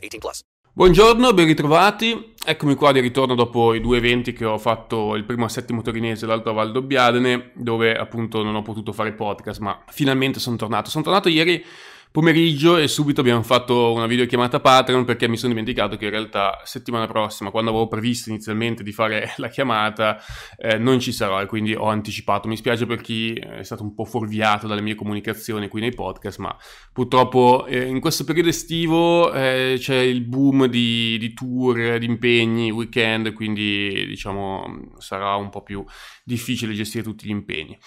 18 plus. Buongiorno, ben ritrovati. Eccomi qua di ritorno dopo i due eventi che ho fatto, il primo a Settimo Torinese e l'altro a Valdobbiadene, dove appunto non ho potuto fare podcast, ma finalmente sono tornato. Sono tornato ieri pomeriggio e subito abbiamo fatto una videochiamata Patreon perché mi sono dimenticato che in realtà settimana prossima, quando avevo previsto inizialmente di fare la chiamata, eh, non ci sarò e quindi ho anticipato. Mi spiace per chi è stato un po' fuorviato dalle mie comunicazioni qui nei podcast, ma purtroppo eh, in questo periodo estivo eh, c'è il boom di, di tour, di impegni, weekend, quindi diciamo sarà un po' più difficile gestire tutti gli impegni.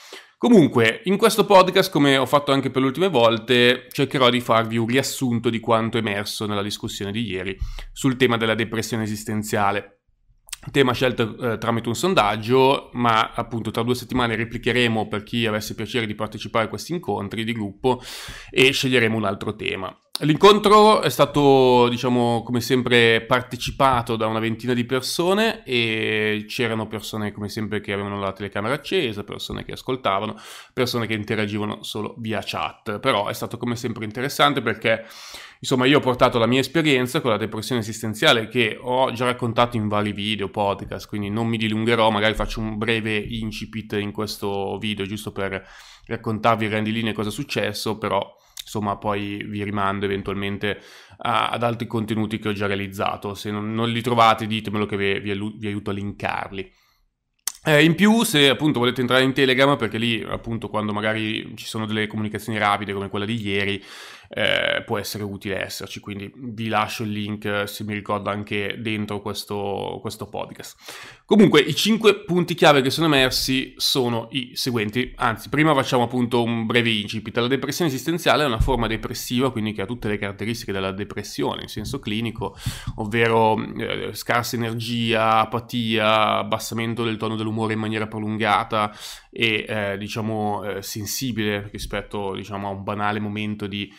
Comunque, in questo podcast, come ho fatto anche per le ultime volte, cercherò di farvi un riassunto di quanto emerso nella discussione di ieri sul tema della depressione esistenziale. Tema scelto eh, tramite un sondaggio, ma appunto tra due settimane replicheremo per chi avesse piacere di partecipare a questi incontri di gruppo e sceglieremo un altro tema. L'incontro è stato, diciamo, come sempre partecipato da una ventina di persone e c'erano persone, come sempre, che avevano la telecamera accesa, persone che ascoltavano, persone che interagivano solo via chat. Però è stato come sempre interessante perché, insomma, io ho portato la mia esperienza con la depressione esistenziale che ho già raccontato in vari video, podcast, quindi non mi dilungherò, magari faccio un breve incipit in questo video giusto per raccontarvi in grandi linee cosa è successo, però insomma poi vi rimando eventualmente a, ad altri contenuti che ho già realizzato. Se non, non li trovate ditemelo che vi, vi, vi aiuto a linkarli. Eh, in più, se appunto volete entrare in Telegram, perché lì appunto quando magari ci sono delle comunicazioni rapide come quella di ieri, eh, può essere utile esserci, quindi vi lascio il link se mi ricordo anche dentro questo, questo podcast. Comunque i cinque punti chiave che sono emersi sono i seguenti, anzi prima facciamo appunto un breve incipit. La depressione esistenziale è una forma depressiva, quindi che ha tutte le caratteristiche della depressione in senso clinico, ovvero eh, scarsa energia, apatia, abbassamento del tono dell'umore in maniera prolungata e eh, diciamo eh, sensibile rispetto diciamo, a un banale momento di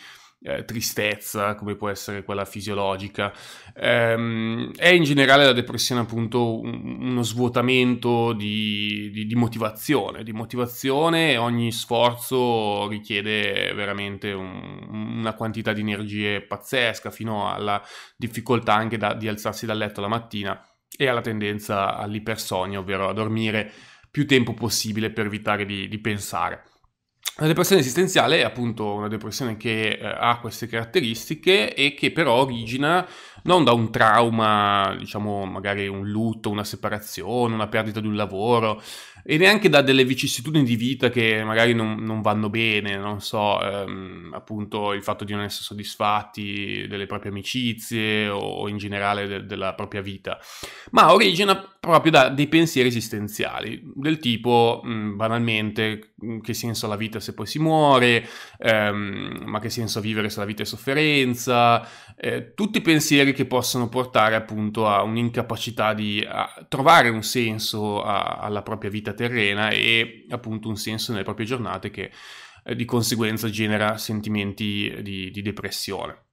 eh, tristezza, come può essere quella fisiologica. Ehm, è in generale la depressione appunto un, uno svuotamento di, di, di, motivazione, di motivazione e ogni sforzo richiede veramente un, una quantità di energie pazzesca fino alla difficoltà anche da, di alzarsi dal letto la mattina e alla tendenza all'ipersonia, ovvero a dormire più tempo possibile per evitare di, di pensare. La depressione esistenziale è appunto una depressione che eh, ha queste caratteristiche e che però origina non da un trauma, diciamo magari un lutto, una separazione, una perdita di un lavoro e neanche da delle vicissitudini di vita che magari non, non vanno bene, non so, ehm, appunto il fatto di non essere soddisfatti delle proprie amicizie o in generale de- della propria vita, ma origina proprio da dei pensieri esistenziali, del tipo mh, banalmente che senso ha la vita se poi si muore, ehm, ma che senso ha vivere se la vita è sofferenza, eh, tutti pensieri che possono portare appunto a un'incapacità di trovare un senso a, alla propria vita terrena e appunto un senso nelle proprie giornate che eh, di conseguenza genera sentimenti di, di depressione.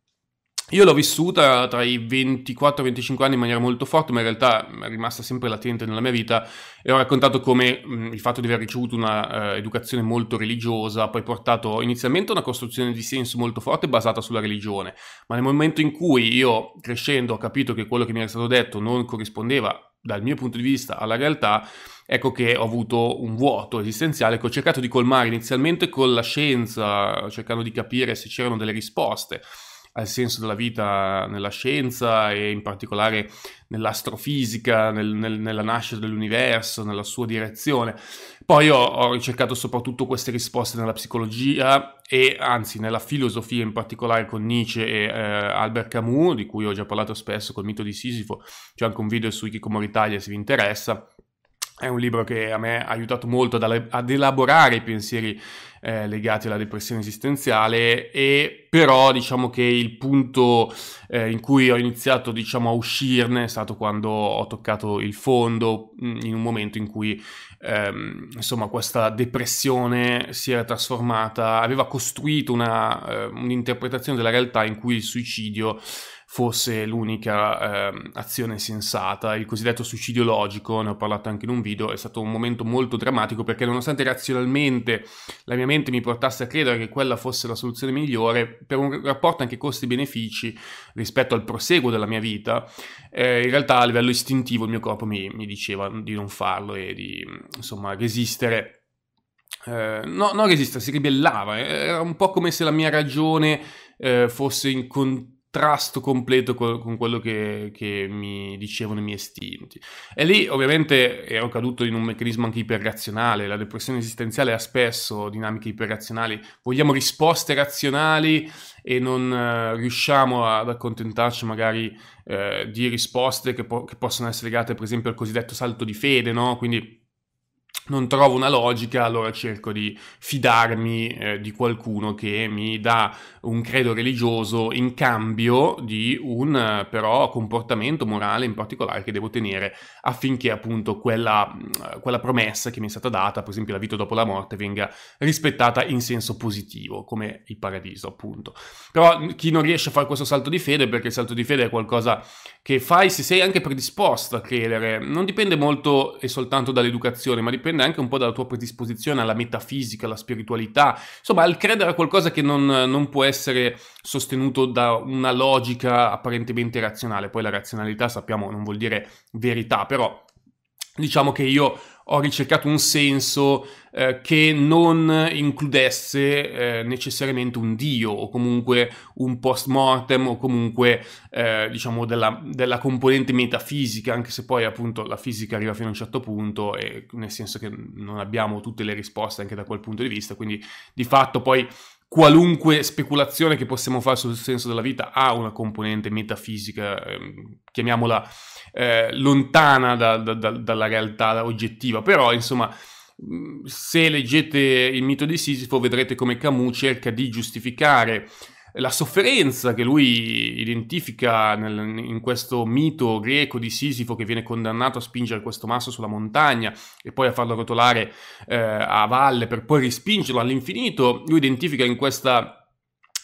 Io l'ho vissuta tra i 24 e i 25 anni in maniera molto forte, ma in realtà è rimasta sempre latente nella mia vita. E ho raccontato come mh, il fatto di aver ricevuto un'educazione uh, molto religiosa ha poi portato inizialmente a una costruzione di senso molto forte basata sulla religione, ma nel momento in cui io crescendo ho capito che quello che mi era stato detto non corrispondeva dal mio punto di vista alla realtà, ecco che ho avuto un vuoto esistenziale che ho cercato di colmare inizialmente con la scienza, cercando di capire se c'erano delle risposte al senso della vita nella scienza e in particolare nell'astrofisica, nel, nel, nella nascita dell'universo, nella sua direzione. Poi ho, ho, ricercato soprattutto queste risposte nella psicologia e anzi nella filosofia, in particolare con Nietzsche e eh, Albert Camus, di cui ho già parlato spesso col mito di Sisifo. C'è anche un video su Wikikomori Italia se vi interessa. È un libro che a me ha aiutato molto ad, elaborare i pensieri eh, legati alla depressione esistenziale e però diciamo che il punto eh, in cui ho iniziato diciamo a uscirne è stato quando ho toccato il fondo mm, in un momento in cui ehm, insomma questa depressione si era trasformata aveva costruito una, eh, un'interpretazione della realtà in cui il suicidio fosse l'unica eh, azione sensata. Il cosiddetto suicidio logico, ne ho parlato anche in un video, è stato un momento molto drammatico perché nonostante razionalmente la mia mente mi portasse a credere che quella fosse la soluzione migliore, per un rapporto anche costi-benefici rispetto al proseguo della mia vita, eh, in realtà a livello istintivo il mio corpo mi, mi diceva di non farlo e di insomma resistere. Eh, no, non resistere, si ribellava, era un po' come se la mia ragione eh, fosse in contatto contrasto completo con, con quello che, che, mi dicevano i miei istinti. E lì ovviamente ero caduto in un meccanismo anche iperrazionale, la depressione esistenziale ha spesso dinamiche iperrazionali, vogliamo risposte razionali e non uh, riusciamo ad accontentarci magari uh, di risposte che, po- che possono essere legate per esempio al cosiddetto salto di fede, no? Quindi non trovo una logica, allora cerco di fidarmi eh, di qualcuno che mi dà un credo religioso in cambio di un eh, però comportamento morale in particolare che devo tenere affinché appunto quella, mm, quella, promessa che mi è stata data, per esempio la vita dopo la morte, venga rispettata in senso positivo, come il paradiso appunto. Però chi non riesce a fare questo salto di fede, perché il salto di fede è qualcosa che fai se sei anche predisposto a credere, non dipende molto e soltanto dall'educazione, ma dipende anche un po' dalla tua predisposizione alla metafisica, alla spiritualità, insomma al credere a qualcosa che non, non può essere sostenuto da una logica apparentemente razionale. Poi la razionalità sappiamo non vuol dire verità, però diciamo che io ho ricercato un senso eh, che non includesse eh, necessariamente un dio o comunque un post mortem o comunque eh, diciamo della, della, componente metafisica anche se poi appunto la fisica arriva fino a un certo punto e nel senso che non abbiamo tutte le risposte anche da quel punto di vista quindi di fatto poi qualunque speculazione che possiamo fare sul senso della vita ha una componente metafisica, ehm, chiamiamola eh, lontana da, da, da, dalla realtà oggettiva, però insomma se leggete il mito di Sisifo vedrete come Camus cerca di giustificare la sofferenza che lui identifica nel, in questo mito greco di Sisifo che viene condannato a spingere questo masso sulla montagna e poi a farlo rotolare eh, a valle per poi rispingerlo all'infinito, lui identifica in questa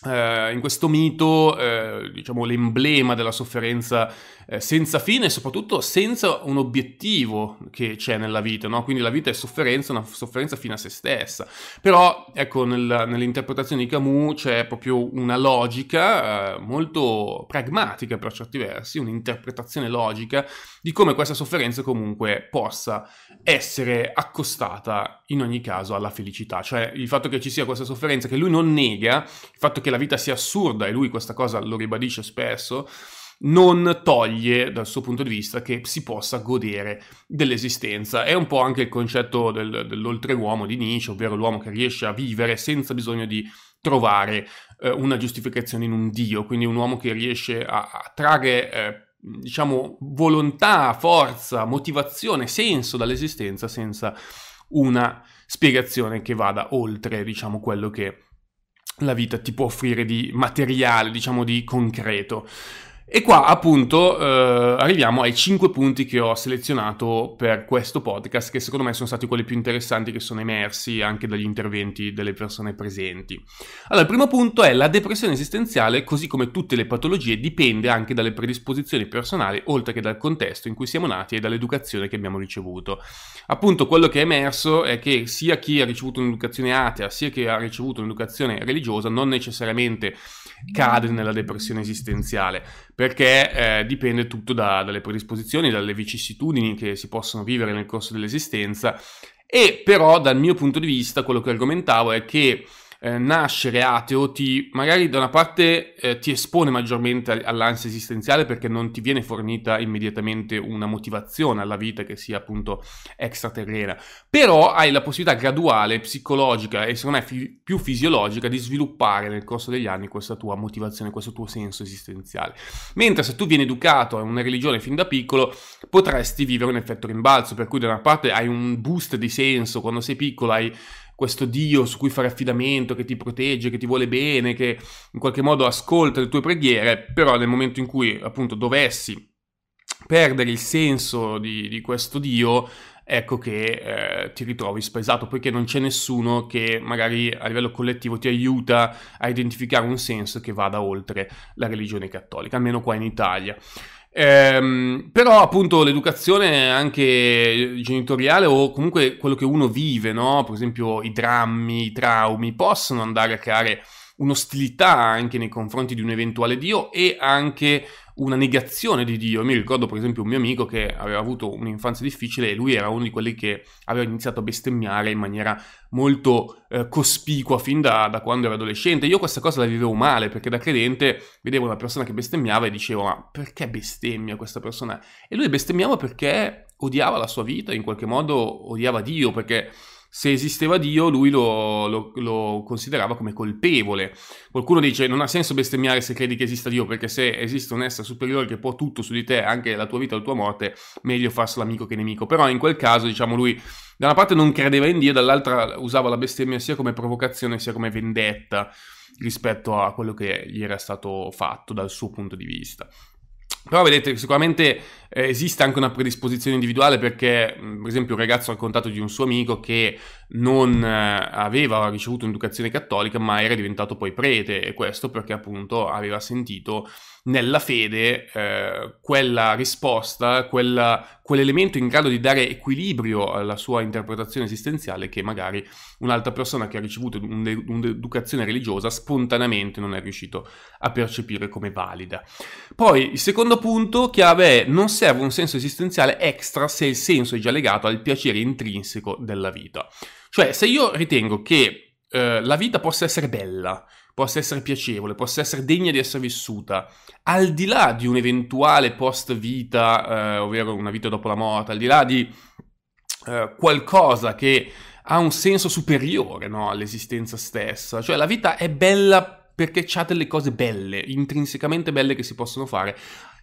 Uh, in questo mito, uh, diciamo, l'emblema della sofferenza uh, senza fine e soprattutto senza un obiettivo che c'è nella vita, no? Quindi la vita è sofferenza, una sofferenza fine a se stessa. Però, ecco, nel, nell'interpretazione di Camus c'è proprio una logica molto pragmatica per certi versi, un'interpretazione logica di come questa sofferenza comunque possa essere accostata in ogni caso alla felicità. Cioè, il fatto che ci sia questa sofferenza che lui non nega, il fatto che che la vita sia assurda, e lui questa cosa lo ribadisce spesso, non toglie dal suo punto di vista che si possa godere dell'esistenza. È un po' anche il concetto del, dell'oltreuomo di Nietzsche, ovvero l'uomo che riesce a vivere senza bisogno di trovare eh, una giustificazione in un Dio, quindi un uomo che riesce a, a trarre, eh, diciamo, volontà, forza, motivazione, senso dall'esistenza senza una spiegazione che vada oltre, diciamo, quello che la vita ti può offrire di materiale, diciamo di concreto. E qua appunto eh, arriviamo ai 5 punti che ho selezionato per questo podcast, che secondo me sono stati quelli più interessanti che sono emersi anche dagli interventi delle persone presenti. Allora, il primo punto è la depressione esistenziale, così come tutte le patologie, dipende anche dalle predisposizioni personali, oltre che dal contesto in cui siamo nati e dall'educazione che abbiamo ricevuto. Appunto, quello che è emerso è che sia chi ha ricevuto un'educazione atea, sia chi ha ricevuto un'educazione religiosa, non necessariamente cade nella depressione esistenziale perché eh, dipende tutto da, dalle predisposizioni, dalle vicissitudini che si possono vivere nel corso dell'esistenza. E però dal mio punto di vista quello che argomentavo è che eh, nascere ateo ti, magari da una parte eh, ti espone maggiormente all'ansia esistenziale perché non ti viene fornita immediatamente una motivazione alla vita che sia appunto extraterrena, però hai la possibilità graduale, psicologica e secondo me fi- più fisiologica di sviluppare nel corso degli anni questa tua motivazione, questo tuo senso esistenziale. Mentre se tu vieni educato a una religione fin da piccolo, potresti vivere un effetto rimbalzo, per cui da una parte hai un boost di senso, quando sei piccolo hai questo Dio su cui fare affidamento, che ti protegge, che ti vuole bene, che in qualche modo ascolta le tue preghiere, però nel momento in cui appunto dovessi perdere il senso di, di questo Dio, ecco che eh, ti ritrovi spaesato, poiché non c'è nessuno che magari a livello collettivo ti aiuta a identificare un senso che vada oltre la religione cattolica, almeno qua in Italia. Ehm, però appunto l'educazione anche genitoriale o comunque quello che uno vive, no? Per esempio i drammi, i traumi possono andare a creare un'ostilità anche nei confronti di un eventuale Dio e anche una negazione di Dio. Mi ricordo per esempio un mio amico che aveva avuto un'infanzia difficile e lui era uno di quelli che aveva iniziato a bestemmiare in maniera molto eh, cospicua fin da, da, quando era adolescente. Io questa cosa la vivevo male perché da credente vedevo una persona che bestemmiava e dicevo ma perché bestemmia questa persona? E lui bestemmiava perché odiava la sua vita, in qualche modo odiava Dio perché se esisteva Dio, lui lo, lo, lo, considerava come colpevole. Qualcuno dice: Non ha senso bestemmiare se credi che esista Dio, perché se esiste un essere superiore che può tutto su di te, anche la tua vita e la tua morte, meglio farselo amico che nemico. Però in quel caso, diciamo, lui da una parte non credeva in Dio, dall'altra usava la bestemmia sia come provocazione sia come vendetta rispetto a quello che gli era stato fatto dal suo punto di vista. Però vedete, sicuramente esiste anche una predisposizione individuale perché, mm, per esempio, un ragazzo ha raccontato di un suo amico che non eh, aveva ricevuto un'educazione cattolica ma era diventato poi prete e questo perché appunto aveva sentito nella fede eh, quella risposta, quella, quell'elemento in grado di dare equilibrio alla sua interpretazione esistenziale che magari un'altra persona che ha ricevuto un'educazione religiosa spontaneamente non è riuscito a percepire come valida. Poi il secondo punto chiave è non serve un senso esistenziale extra se il senso è già legato al piacere intrinseco della vita. Cioè se io ritengo che eh, la vita possa essere bella, possa essere piacevole, possa essere degna di essere vissuta, al di là di un'eventuale post vita, eh, ovvero una vita dopo la morte, al di là di eh, qualcosa che ha un senso superiore no, all'esistenza stessa, cioè la vita è bella perché ha delle cose belle, intrinsecamente belle che si possono fare.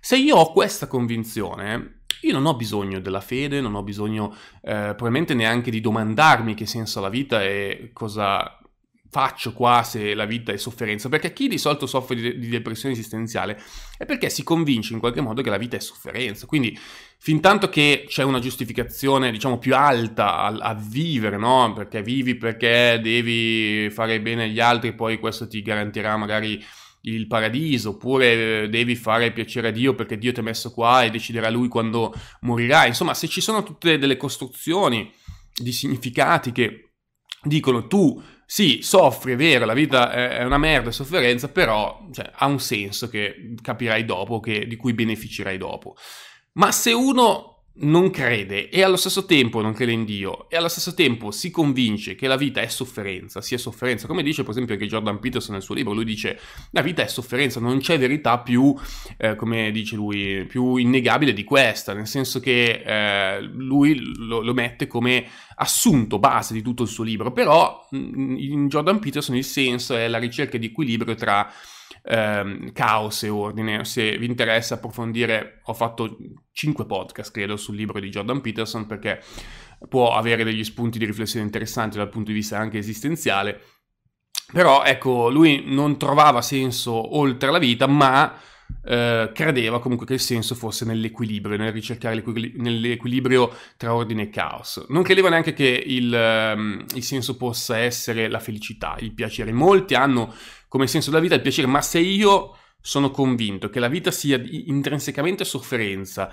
Se io ho questa convinzione, io non ho bisogno della fede, non ho bisogno eh, probabilmente neanche di domandarmi che senso ha la vita e cosa faccio qua se la vita è sofferenza? Perché chi di solito soffre di, di, depressione esistenziale è perché si convince in qualche modo che la vita è sofferenza. Quindi, fin tanto che c'è una giustificazione, diciamo, più alta a, a vivere, no? Perché vivi perché devi fare bene agli altri, poi questo ti garantirà magari il paradiso, oppure devi fare piacere a Dio perché Dio ti ha messo qua e deciderà lui quando morirai. Insomma, se ci sono tutte delle costruzioni di significati che dicono tu sì, soffri, è vero, la vita è una merda, è sofferenza, però cioè, ha un senso che capirai dopo, che, di cui beneficerai dopo. Ma se uno non crede e allo stesso tempo non crede in Dio e allo stesso tempo si convince che la vita è sofferenza, sia sofferenza, come dice per esempio anche Jordan Peterson nel suo libro, lui dice la vita è sofferenza, non c'è verità più, eh, come dice lui, più innegabile di questa, nel senso che eh, lui lo, lo, mette come assunto base di tutto il suo libro, però in Jordan Peterson il senso è la ricerca di equilibrio tra ehm, caos e ordine. Se vi interessa approfondire, ho fatto 5 podcast, credo, sul libro di Jordan Peterson perché può avere degli spunti di riflessione interessanti dal punto di vista anche esistenziale. Però ecco, lui non trovava senso oltre la vita, ma eh, credeva comunque che il senso fosse nell'equilibrio, nel ricercare l'equilibrio tra ordine e caos. Non credeva neanche che il, um, il senso possa essere la felicità, il piacere. Molti hanno come senso della vita il piacere, ma se io sono convinto che la vita sia intrinsecamente sofferenza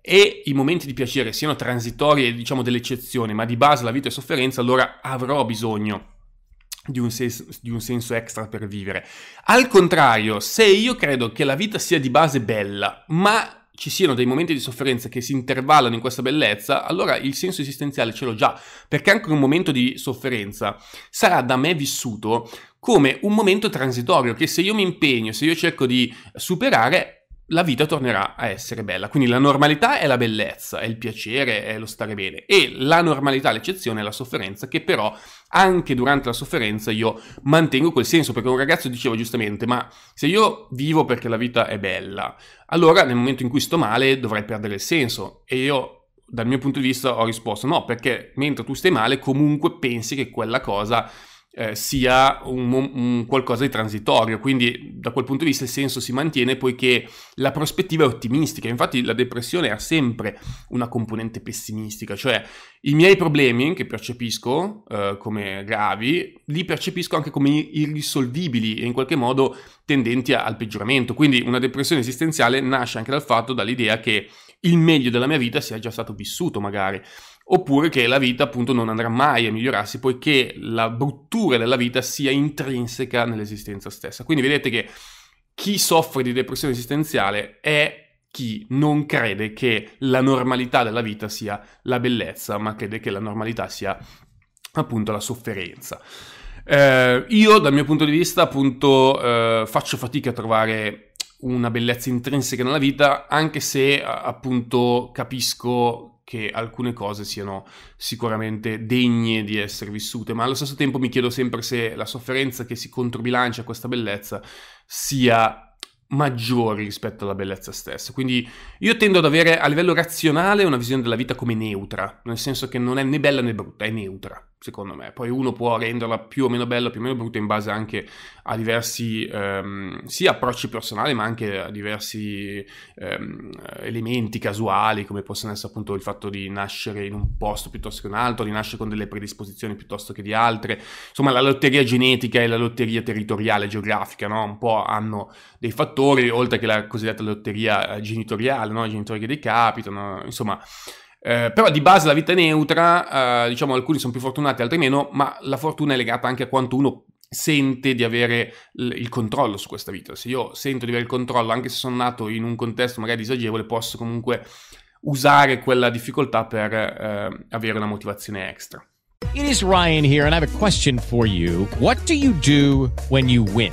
e i momenti di piacere siano transitori e diciamo delle eccezioni, ma di base la vita è sofferenza, allora avrò bisogno di un, senso, di un, senso, extra per vivere. Al contrario, se io credo che la vita sia di base bella, ma ci siano dei momenti di sofferenza che si intervallano in questa bellezza, allora il senso esistenziale ce l'ho già, perché anche un momento di sofferenza sarà da me vissuto come un momento transitorio che se io mi impegno, se io cerco di superare, la vita tornerà a essere bella. Quindi la normalità è la bellezza, è il piacere, è lo stare bene e la normalità, l'eccezione, è la sofferenza che però anche durante la sofferenza io mantengo quel senso perché un ragazzo diceva giustamente ma se io vivo perché la vita è bella, allora nel momento in cui sto male dovrei perdere il senso e io dal mio punto di vista ho risposto no perché mentre tu stai male comunque pensi che quella cosa eh, sia un, un, qualcosa di transitorio, quindi da quel punto di vista il senso si mantiene poiché la prospettiva è ottimistica, infatti la depressione ha sempre una componente pessimistica, cioè i miei problemi che percepisco eh, come gravi, li percepisco anche come irrisolvibili e in qualche modo tendenti al peggioramento, quindi una depressione esistenziale nasce anche dal fatto, dall'idea che il meglio della mia vita sia già stato vissuto magari oppure che la vita appunto non andrà mai a migliorarsi poiché la bruttura della vita sia intrinseca nell'esistenza stessa. Quindi vedete che chi soffre di depressione esistenziale è chi non crede che la normalità della vita sia la bellezza, ma crede che la normalità sia appunto la sofferenza. Eh, io dal mio punto di vista appunto eh, faccio fatica a trovare una bellezza intrinseca nella vita, anche se appunto capisco che alcune cose siano sicuramente degne di essere vissute, ma allo stesso tempo mi chiedo sempre se la sofferenza che si controbilancia a questa bellezza sia maggiore rispetto alla bellezza stessa. Quindi io tendo ad avere a livello razionale una visione della vita come neutra, nel senso che non è né bella né brutta, è neutra secondo me. Poi uno può renderla più o meno bella, più o meno brutta in base anche a diversi ehm, sia approcci personali, ma anche a diversi ehm, elementi casuali, come possono essere appunto il fatto di nascere in un posto piuttosto che un altro, di nascere con delle predisposizioni piuttosto che di altre. Insomma, la lotteria genetica e la lotteria territoriale geografica, no? Un po' hanno dei fattori, oltre che la cosiddetta lotteria genitoriale, no? I genitori che decapitano, insomma eh, però di base la vita è neutra, eh, diciamo alcuni sono più fortunati, altri meno, ma la fortuna è legata anche a quanto uno sente di avere l- il controllo su questa vita. Se io sento di avere il controllo, anche se sono nato in un contesto magari disagevole, posso comunque usare quella difficoltà per eh, avere una motivazione extra. It is Ryan here and I have a question for you. What do you do when you win?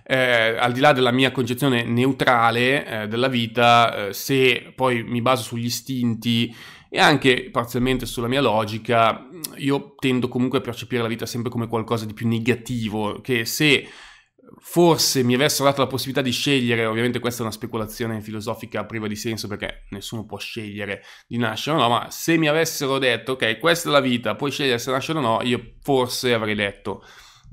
eh, al di là della mia concezione neutrale eh, della vita, eh, se poi mi baso sugli istinti e anche parzialmente sulla mia logica, io tendo comunque a percepire la vita sempre come qualcosa di più negativo, che se forse mi avessero dato la possibilità di scegliere, ovviamente questa è una speculazione filosofica priva di senso perché nessuno può scegliere di nascere o no, ma se mi avessero detto ok, questa è la vita, puoi scegliere se nascere o no, io forse avrei detto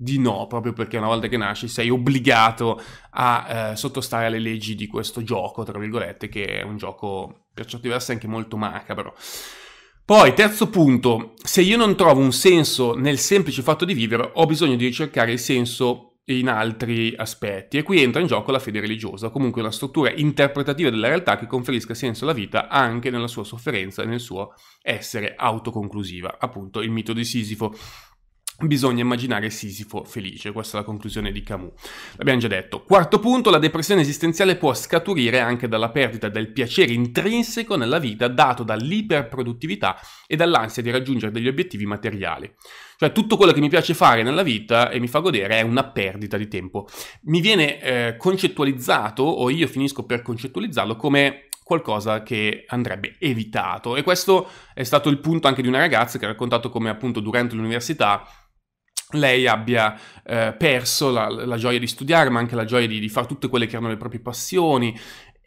di no, proprio perché una volta che nasci sei obbligato a eh, sottostare alle leggi di questo gioco, tra virgolette, che è un gioco per certi versi anche molto macabro. Poi, terzo punto, se io non trovo un senso nel semplice fatto di vivere, ho bisogno di ricercare il senso in altri aspetti e qui entra in gioco la fede religiosa, comunque una struttura interpretativa della realtà che conferisca senso alla vita anche nella sua sofferenza e nel suo essere autoconclusiva, appunto il mito di Sisifo Bisogna immaginare Sisifo felice, questa è la conclusione di Camus. L'abbiamo già detto. Quarto punto, la depressione esistenziale può scaturire anche dalla perdita del piacere intrinseco nella vita dato dall'iperproduttività e dall'ansia di raggiungere degli obiettivi materiali. Cioè tutto quello che mi piace fare nella vita e mi fa godere è una perdita di tempo. Mi viene eh, concettualizzato, o io finisco per concettualizzarlo, come qualcosa che andrebbe evitato. E questo è stato il punto anche di una ragazza che ha raccontato come appunto durante l'università lei abbia eh, perso la, la, gioia di studiare, ma anche la gioia di, di fare tutte quelle che erano le proprie passioni,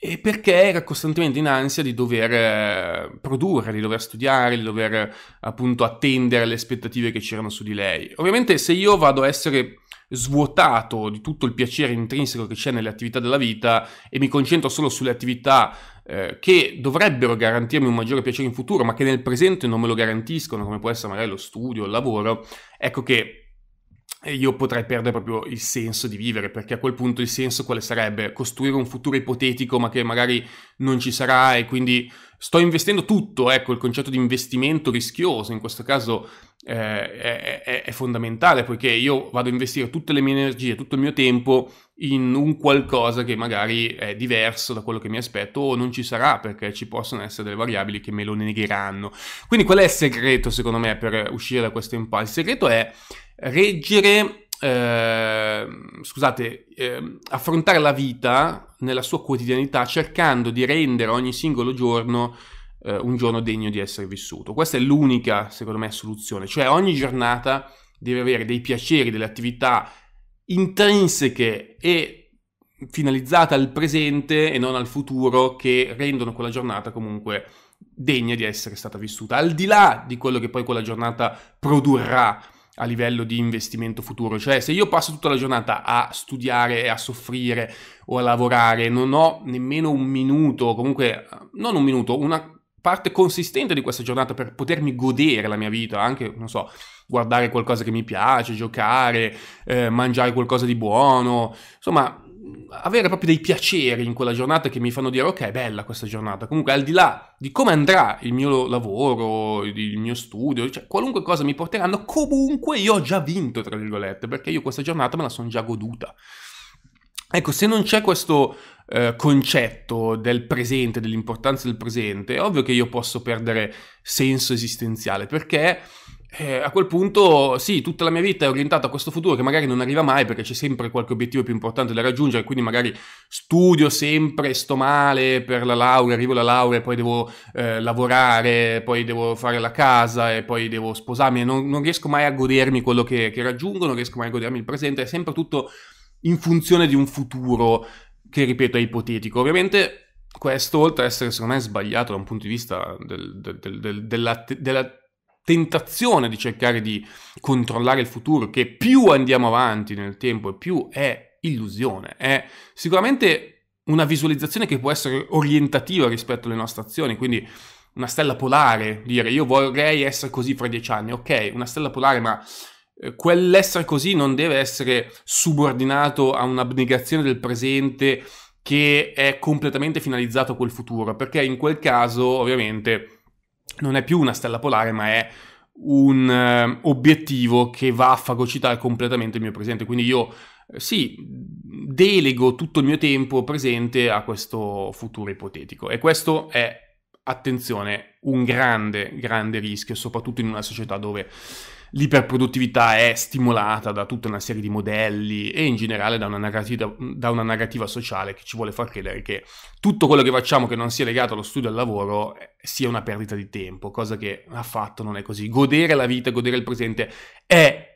e perché era costantemente in ansia di dover eh, produrre, di dover studiare, di dover appunto attendere le aspettative che c'erano su di lei. Ovviamente se io vado a essere svuotato di tutto il piacere intrinseco che c'è nelle attività della vita e mi concentro solo sulle attività eh, che dovrebbero garantirmi un maggiore piacere in futuro, ma che nel presente non me lo garantiscono, come può essere magari lo studio, il lavoro, ecco che io potrei perdere proprio il senso di vivere, perché a quel punto il senso quale sarebbe? Costruire un futuro ipotetico ma che magari non ci sarà e quindi sto investendo tutto, ecco il concetto di investimento rischioso in questo caso eh, è, è, è, fondamentale poiché io vado a investire tutte le mie energie, tutto il mio tempo in un qualcosa che magari è diverso da quello che mi aspetto o non ci sarà perché ci possono essere delle variabili che me lo negheranno. Quindi qual è il segreto secondo me per uscire da questo impasse? Il segreto è reggere, eh, scusate, eh, affrontare la vita nella sua quotidianità cercando di rendere ogni singolo giorno eh, un giorno degno di essere vissuto. Questa è l'unica, secondo me, soluzione, cioè ogni giornata deve avere dei piaceri, delle attività intrinseche e finalizzate al presente e non al futuro che rendono quella giornata comunque degna di essere stata vissuta, al di là di quello che poi quella giornata produrrà a livello di investimento futuro. Cioè, se io passo tutta la giornata a studiare a soffrire o a lavorare, non ho nemmeno un minuto, comunque non un minuto, una parte consistente di questa giornata per potermi godere la mia vita, anche, non so, guardare qualcosa che mi piace, giocare, eh, mangiare qualcosa di buono, insomma, avere proprio dei piaceri in quella giornata che mi fanno dire ok, è bella questa giornata. Comunque, al di là di come andrà il mio lavoro, il mio studio, cioè qualunque cosa mi porteranno, comunque io ho già vinto, tra virgolette, perché io questa giornata me la sono già goduta. Ecco, se non c'è questo eh, concetto del presente, dell'importanza del presente, è ovvio che io posso perdere senso esistenziale, perché eh, a quel punto sì, tutta la mia vita è orientata a questo futuro che magari non arriva mai perché c'è sempre qualche obiettivo più importante da raggiungere, quindi magari studio sempre, sto male per la laurea, arrivo alla laurea e poi devo eh, lavorare, poi devo fare la casa e poi devo sposarmi non, non riesco mai a godermi quello che, che raggiungo, non riesco mai a godermi il presente, è sempre tutto in funzione di un futuro che ripeto è ipotetico. Ovviamente questo, oltre ad essere secondo me sbagliato da un punto di vista del, del, del, della, della tentazione di cercare di controllare il futuro, che più andiamo avanti nel tempo e più è illusione, è sicuramente una visualizzazione che può essere orientativa rispetto alle nostre azioni, quindi una stella polare, dire io vorrei essere così fra dieci anni, ok, una stella polare, ma eh, quell'essere così non deve essere subordinato a un'abnegazione del presente che è completamente finalizzato a quel futuro, perché in quel caso ovviamente non è più una stella polare, ma è un uh, obiettivo che va a fagocitare completamente il mio presente. Quindi io uh, sì, delego tutto il mio tempo presente a questo futuro ipotetico. E questo è, attenzione, un grande, grande rischio, soprattutto in una società dove l'iperproduttività è stimolata da tutta una serie di modelli e in generale da una, narrativa, da una narrativa sociale che ci vuole far credere che tutto quello che facciamo che non sia legato allo studio e al lavoro eh, sia una perdita di tempo, cosa che affatto non è così. Godere la vita, godere il presente è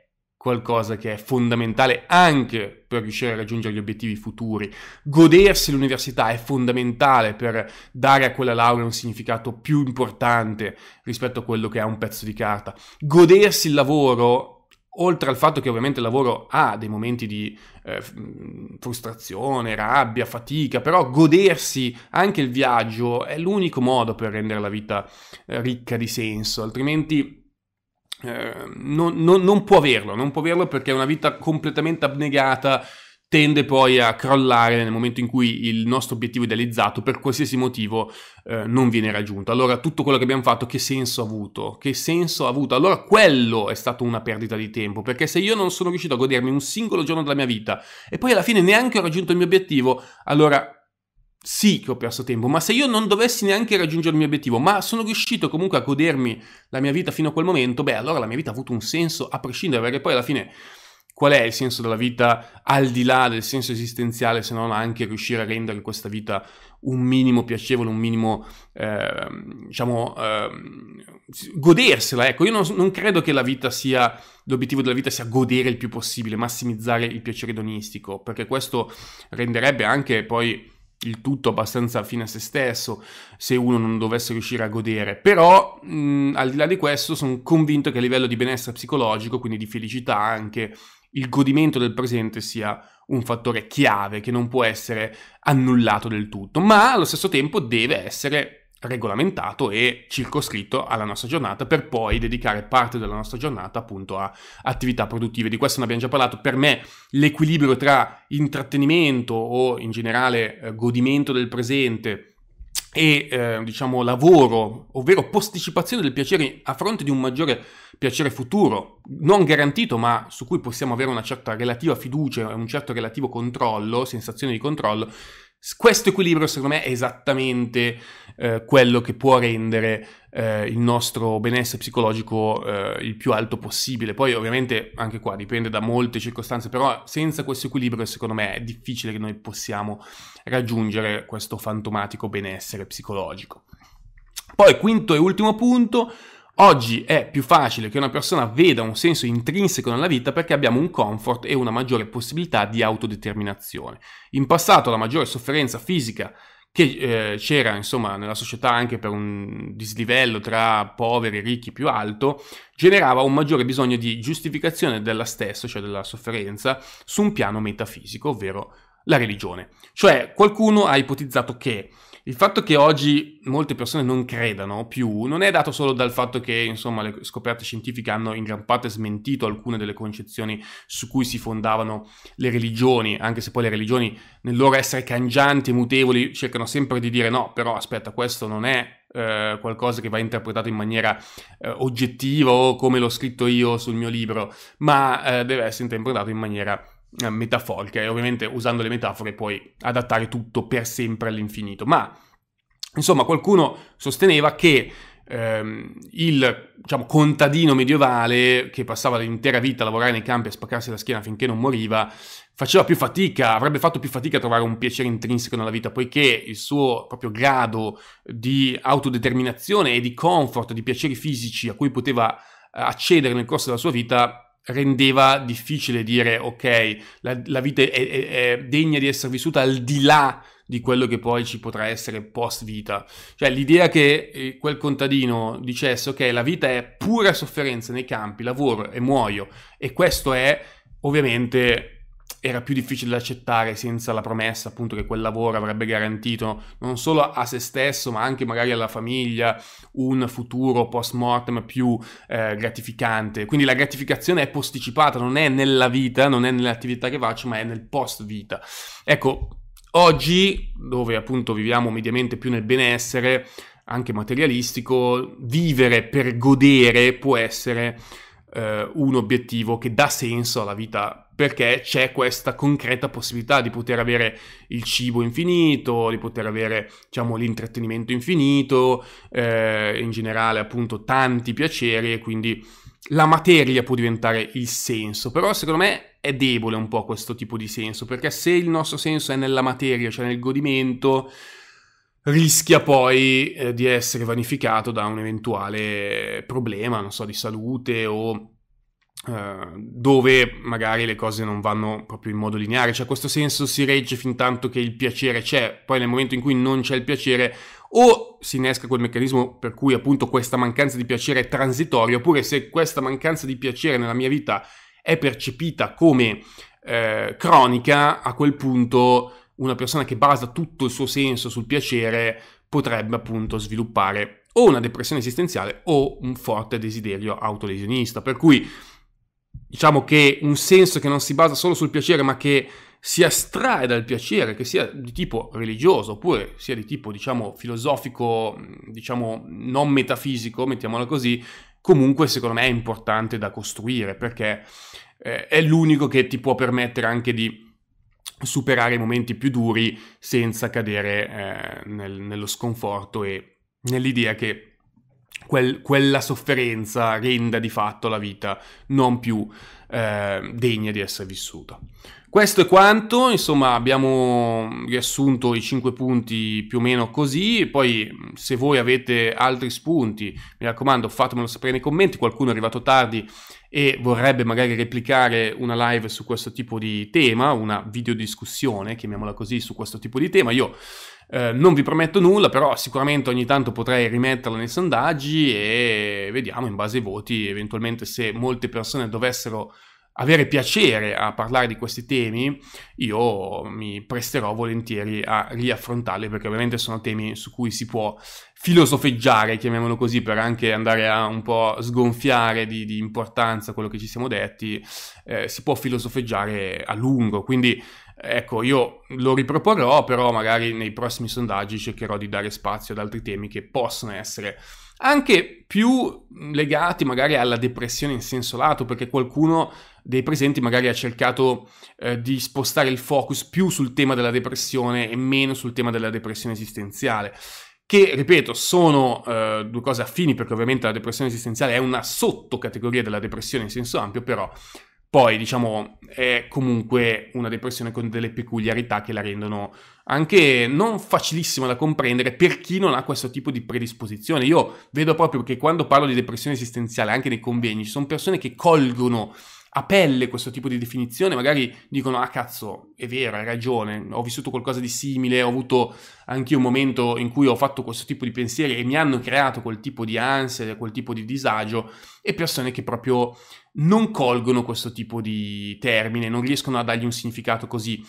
qualcosa che è fondamentale anche per riuscire a raggiungere gli obiettivi futuri. Godersi l'università è fondamentale per dare a quella laurea un significato più importante rispetto a quello che ha un pezzo di carta. Godersi il lavoro oltre al fatto che ovviamente il lavoro ha dei momenti di eh, frustrazione, rabbia, fatica, però godersi anche il viaggio è l'unico modo per rendere la vita eh, ricca di senso, altrimenti eh, non, non, non, può averlo, non può averlo perché una vita completamente abnegata tende poi a crollare nel momento in cui il nostro obiettivo idealizzato per qualsiasi motivo eh, non viene raggiunto. Allora tutto quello che abbiamo fatto che senso ha avuto? Che senso ha avuto? Allora quello è stato una perdita di tempo, perché se io non sono riuscito a godermi un singolo giorno della mia vita e poi alla fine neanche ho raggiunto il mio obiettivo, allora sì che ho perso tempo, ma se io non dovessi neanche raggiungere il mio obiettivo, ma sono riuscito comunque a godermi la mia vita fino a quel momento, beh, allora la mia vita ha avuto un senso a prescindere, perché poi alla fine qual è il senso della vita al di là del senso esistenziale, se non anche riuscire a rendere questa vita un minimo piacevole, un minimo, eh, diciamo, eh, godersela. Ecco, io non, non, credo che la vita sia, l'obiettivo della vita sia godere il più possibile, massimizzare il piacere edonistico, perché questo renderebbe anche poi il tutto abbastanza fine a se stesso se uno non dovesse riuscire a godere. Però, mh, al di là di questo, sono convinto che a livello di benessere psicologico, quindi di felicità anche, il godimento del presente sia un fattore chiave che non può essere annullato del tutto, ma allo stesso tempo deve essere regolamentato e circoscritto alla nostra giornata per poi dedicare parte della nostra giornata appunto a attività produttive. Di questo ne abbiamo già parlato. Per me l'equilibrio tra intrattenimento o in generale eh, godimento del presente e eh, diciamo lavoro, ovvero posticipazione del piacere a fronte di un maggiore piacere futuro, non garantito, ma su cui possiamo avere una certa relativa fiducia e un certo relativo controllo, sensazione di controllo, questo equilibrio secondo me è esattamente eh, quello che può rendere eh, il nostro benessere psicologico eh, il più alto possibile. Poi ovviamente anche qua dipende da molte circostanze, però senza questo equilibrio secondo me è difficile che noi possiamo raggiungere questo fantomatico benessere psicologico. Poi quinto e ultimo punto, Oggi è più facile che una persona veda un senso intrinseco nella vita perché abbiamo un comfort e una maggiore possibilità di autodeterminazione. In passato la maggiore sofferenza fisica che eh, c'era insomma nella società anche per un dislivello tra poveri e ricchi più alto, generava un maggiore bisogno di giustificazione della stessa, cioè della sofferenza, su un piano metafisico, ovvero la religione. Cioè qualcuno ha ipotizzato che il fatto che oggi molte persone non credano più non è dato solo dal fatto che, insomma, le scoperte scientifiche hanno in gran parte smentito alcune delle concezioni su cui si fondavano le religioni, anche se poi le religioni, nel loro essere cangianti e mutevoli, cercano sempre di dire no, però aspetta, questo non è eh, qualcosa che va interpretato in maniera eh, oggettiva o come l'ho scritto io sul mio libro, ma eh, deve essere interpretato in maniera metaforica e ovviamente usando le metafore puoi adattare tutto per sempre all'infinito. Ma insomma qualcuno sosteneva che ehm, il diciamo, contadino medievale che passava l'intera vita a lavorare nei campi a spaccarsi la schiena finché non moriva faceva più fatica, avrebbe fatto più fatica a trovare un piacere intrinseco nella vita, poiché il suo proprio grado di autodeterminazione e di comfort, di piaceri fisici a cui poteva accedere nel corso della sua vita rendeva difficile dire ok, la, la vita è, è, è, degna di essere vissuta al di là di quello che poi ci potrà essere post vita. Cioè l'idea che eh, quel contadino dicesse ok, la vita è pura sofferenza nei campi, lavoro e muoio e questo è ovviamente era più difficile da accettare senza la promessa appunto che quel lavoro avrebbe garantito non solo a se stesso ma anche magari alla famiglia un futuro post mortem più eh, gratificante. Quindi la gratificazione è posticipata, non è nella vita, non è nell'attività che faccio ma è nel post vita. Ecco, oggi dove appunto viviamo mediamente più nel benessere, anche materialistico, vivere per godere può essere eh, un obiettivo che dà senso alla vita perché c'è questa concreta possibilità di poter avere il cibo infinito, di poter avere diciamo, l'intrattenimento infinito, eh, in generale appunto tanti piaceri e quindi la materia può diventare il senso, però secondo me è debole un po' questo tipo di senso, perché se il nostro senso è nella materia, cioè nel godimento, rischia poi eh, di essere vanificato da un eventuale problema, non so, di salute o Uh, dove magari le cose non vanno proprio in modo lineare, cioè questo senso si regge fin tanto che il piacere c'è, poi nel momento in cui non c'è il piacere o si innesca quel meccanismo per cui appunto questa mancanza di piacere è transitoria, oppure se questa mancanza di piacere nella mia vita è percepita come eh, cronica, a quel punto una persona che basa tutto il suo senso sul piacere potrebbe appunto sviluppare o una depressione esistenziale o un forte desiderio autolesionista, per cui diciamo che un senso che non si basa solo sul piacere, ma che si astrae dal piacere, che sia di tipo religioso oppure sia di tipo, diciamo, filosofico, diciamo, non metafisico, mettiamola così, comunque secondo me è importante da costruire perché eh, è l'unico che ti può permettere anche di superare i momenti più duri senza cadere eh, nel, nello sconforto e nell'idea che quel, quella sofferenza renda di fatto la vita non più eh, degna di essere vissuta. Questo è quanto, insomma abbiamo riassunto i cinque punti più o meno così, poi se voi avete altri spunti, mi raccomando fatemelo sapere nei commenti, qualcuno è arrivato tardi e vorrebbe magari replicare una live su questo tipo di tema, una videodiscussione, chiamiamola così, su questo tipo di tema, io eh, non vi prometto nulla, però sicuramente ogni tanto potrei rimetterla nei sondaggi e vediamo in base ai voti, eventualmente se molte persone dovessero avere piacere a parlare di questi temi, io mi presterò volentieri a riaffrontarli perché ovviamente sono temi su cui si può filosofeggiare, chiamiamolo così, per anche andare a un po' sgonfiare di, di importanza quello che ci siamo detti, eh, si può filosofeggiare a lungo, quindi ecco, io lo riproporrò, però magari nei prossimi sondaggi cercherò di dare spazio ad altri temi che possono essere anche più legati magari alla depressione in senso lato, perché qualcuno dei presenti magari ha cercato eh, di spostare il focus più sul tema della depressione e meno sul tema della depressione esistenziale che, ripeto, sono eh, due cose affini perché ovviamente la depressione esistenziale è una sottocategoria della depressione in senso ampio, però poi, diciamo, è comunque una depressione con delle peculiarità che la rendono anche non facilissima da comprendere per chi non ha questo tipo di predisposizione. Io vedo proprio che quando parlo di depressione esistenziale, anche nei convegni, ci sono persone che colgono a pelle questo tipo di definizione, magari dicono, ah cazzo, è vero, hai ragione, ho vissuto qualcosa di simile, ho avuto anche un momento in cui ho fatto questo tipo di pensieri e mi hanno creato quel tipo di ansia, quel tipo di disagio, e persone che proprio non colgono questo tipo di termine, non riescono a dargli un significato così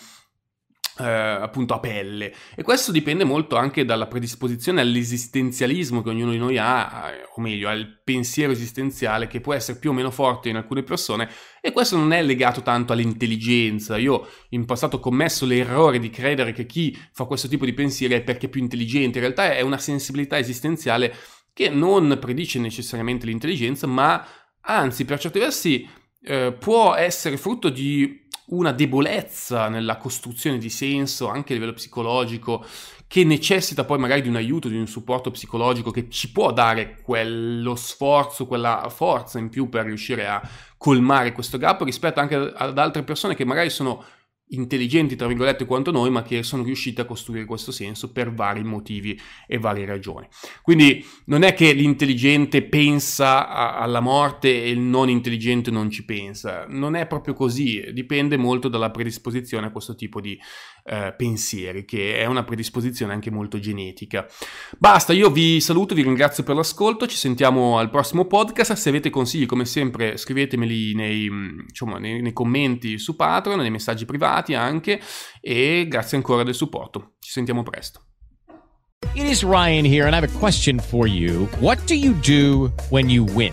eh, appunto a pelle. E questo dipende molto anche dalla predisposizione all'esistenzialismo che ognuno di noi ha eh, o meglio al pensiero esistenziale che può essere più o meno forte in alcune persone e questo non è legato tanto all'intelligenza. Io in passato ho commesso l'errore di credere che chi fa questo tipo di pensieri è perché è più intelligente. In realtà è una sensibilità esistenziale che non predice necessariamente l'intelligenza ma anzi per certi versi eh, può essere frutto di una debolezza nella costruzione di senso anche a livello psicologico che necessita poi magari di un aiuto, di un supporto psicologico che ci può dare quello sforzo, quella forza in più per riuscire a colmare questo gap rispetto anche ad altre persone che magari sono intelligenti, tra virgolette, quanto noi, ma che sono riusciti a costruire questo senso per vari motivi e varie ragioni. Quindi non è che l'intelligente pensa a, alla morte e il non intelligente non ci pensa, non è proprio così, dipende molto dalla predisposizione a questo tipo di eh, pensieri, che è una predisposizione anche molto genetica. Basta, io vi saluto, vi ringrazio per l'ascolto, ci sentiamo al prossimo podcast, se avete consigli come sempre scrivetemeli nei, diciamo, nei, nei commenti su Patreon, nei messaggi privati, anche e grazie ancora del supporto. Ci sentiamo presto. It is Ryan here and I have a question for you. What do you do when you win?